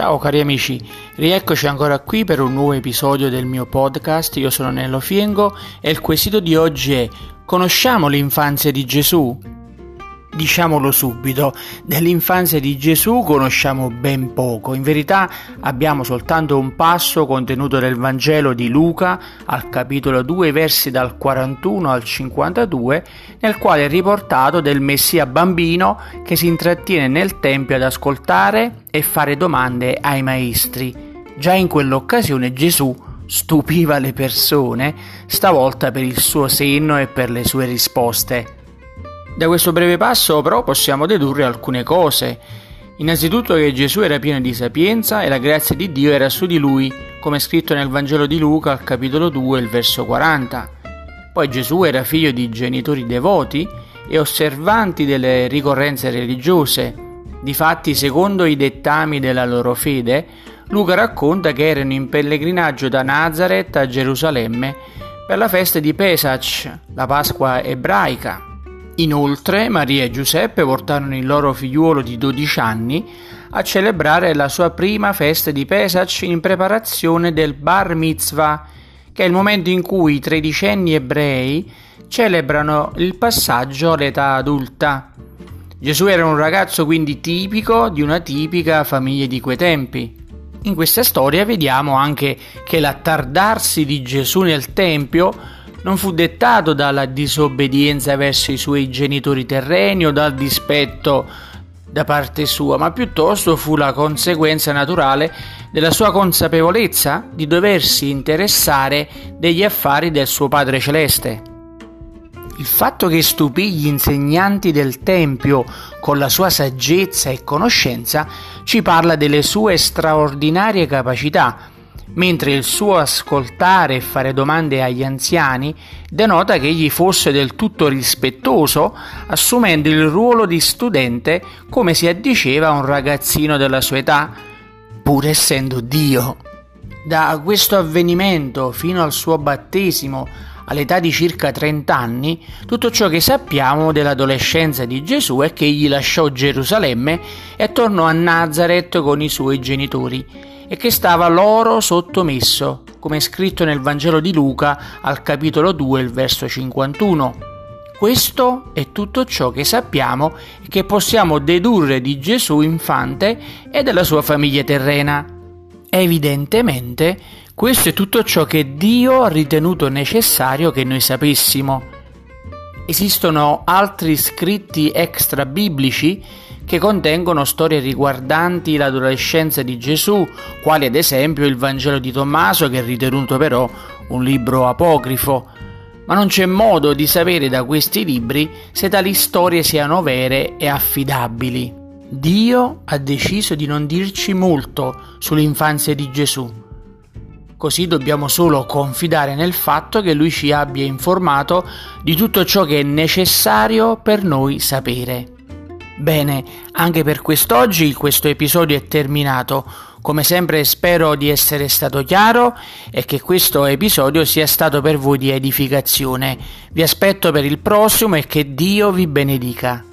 Ciao cari amici, rieccoci ancora qui per un nuovo episodio del mio podcast. Io sono Nello Fiengo e il quesito di oggi è: conosciamo l'infanzia di Gesù? Diciamolo subito, dell'infanzia di Gesù conosciamo ben poco, in verità abbiamo soltanto un passo contenuto nel Vangelo di Luca al capitolo 2 versi dal 41 al 52 nel quale è riportato del Messia bambino che si intrattiene nel Tempio ad ascoltare e fare domande ai maestri. Già in quell'occasione Gesù stupiva le persone, stavolta per il suo senno e per le sue risposte. Da questo breve passo però possiamo dedurre alcune cose. Innanzitutto che Gesù era pieno di sapienza e la grazia di Dio era su di lui, come scritto nel Vangelo di Luca al capitolo 2, il verso 40. Poi Gesù era figlio di genitori devoti e osservanti delle ricorrenze religiose. Difatti, secondo i dettami della loro fede, Luca racconta che erano in pellegrinaggio da Nazareth a Gerusalemme per la festa di Pesach, la Pasqua ebraica. Inoltre Maria e Giuseppe portarono il loro figliuolo di 12 anni a celebrare la sua prima festa di Pesach in preparazione del Bar Mitzvah, che è il momento in cui i tredicenni ebrei celebrano il passaggio all'età adulta. Gesù era un ragazzo quindi tipico di una tipica famiglia di quei tempi. In questa storia vediamo anche che l'attardarsi di Gesù nel Tempio non fu dettato dalla disobbedienza verso i suoi genitori terreni o dal dispetto da parte sua, ma piuttosto fu la conseguenza naturale della sua consapevolezza di doversi interessare degli affari del suo Padre Celeste. Il fatto che stupì gli insegnanti del Tempio con la sua saggezza e conoscenza ci parla delle sue straordinarie capacità, mentre il suo ascoltare e fare domande agli anziani denota che egli fosse del tutto rispettoso, assumendo il ruolo di studente come si addiceva a un ragazzino della sua età, pur essendo Dio. Da questo avvenimento fino al suo battesimo all'età di circa 30 anni, tutto ciò che sappiamo dell'adolescenza di Gesù è che egli lasciò Gerusalemme e tornò a Nazareth con i suoi genitori e che stava loro sottomesso, come scritto nel Vangelo di Luca al capitolo 2, il verso 51. Questo è tutto ciò che sappiamo e che possiamo dedurre di Gesù infante e della sua famiglia terrena. Evidentemente, questo è tutto ciò che Dio ha ritenuto necessario che noi sapessimo. Esistono altri scritti extra biblici che contengono storie riguardanti l'adolescenza di Gesù, quali ad esempio il Vangelo di Tommaso, che è ritenuto però un libro apocrifo. Ma non c'è modo di sapere da questi libri se tali storie siano vere e affidabili. Dio ha deciso di non dirci molto sull'infanzia di Gesù. Così dobbiamo solo confidare nel fatto che Lui ci abbia informato di tutto ciò che è necessario per noi sapere. Bene, anche per quest'oggi questo episodio è terminato. Come sempre spero di essere stato chiaro e che questo episodio sia stato per voi di edificazione. Vi aspetto per il prossimo e che Dio vi benedica.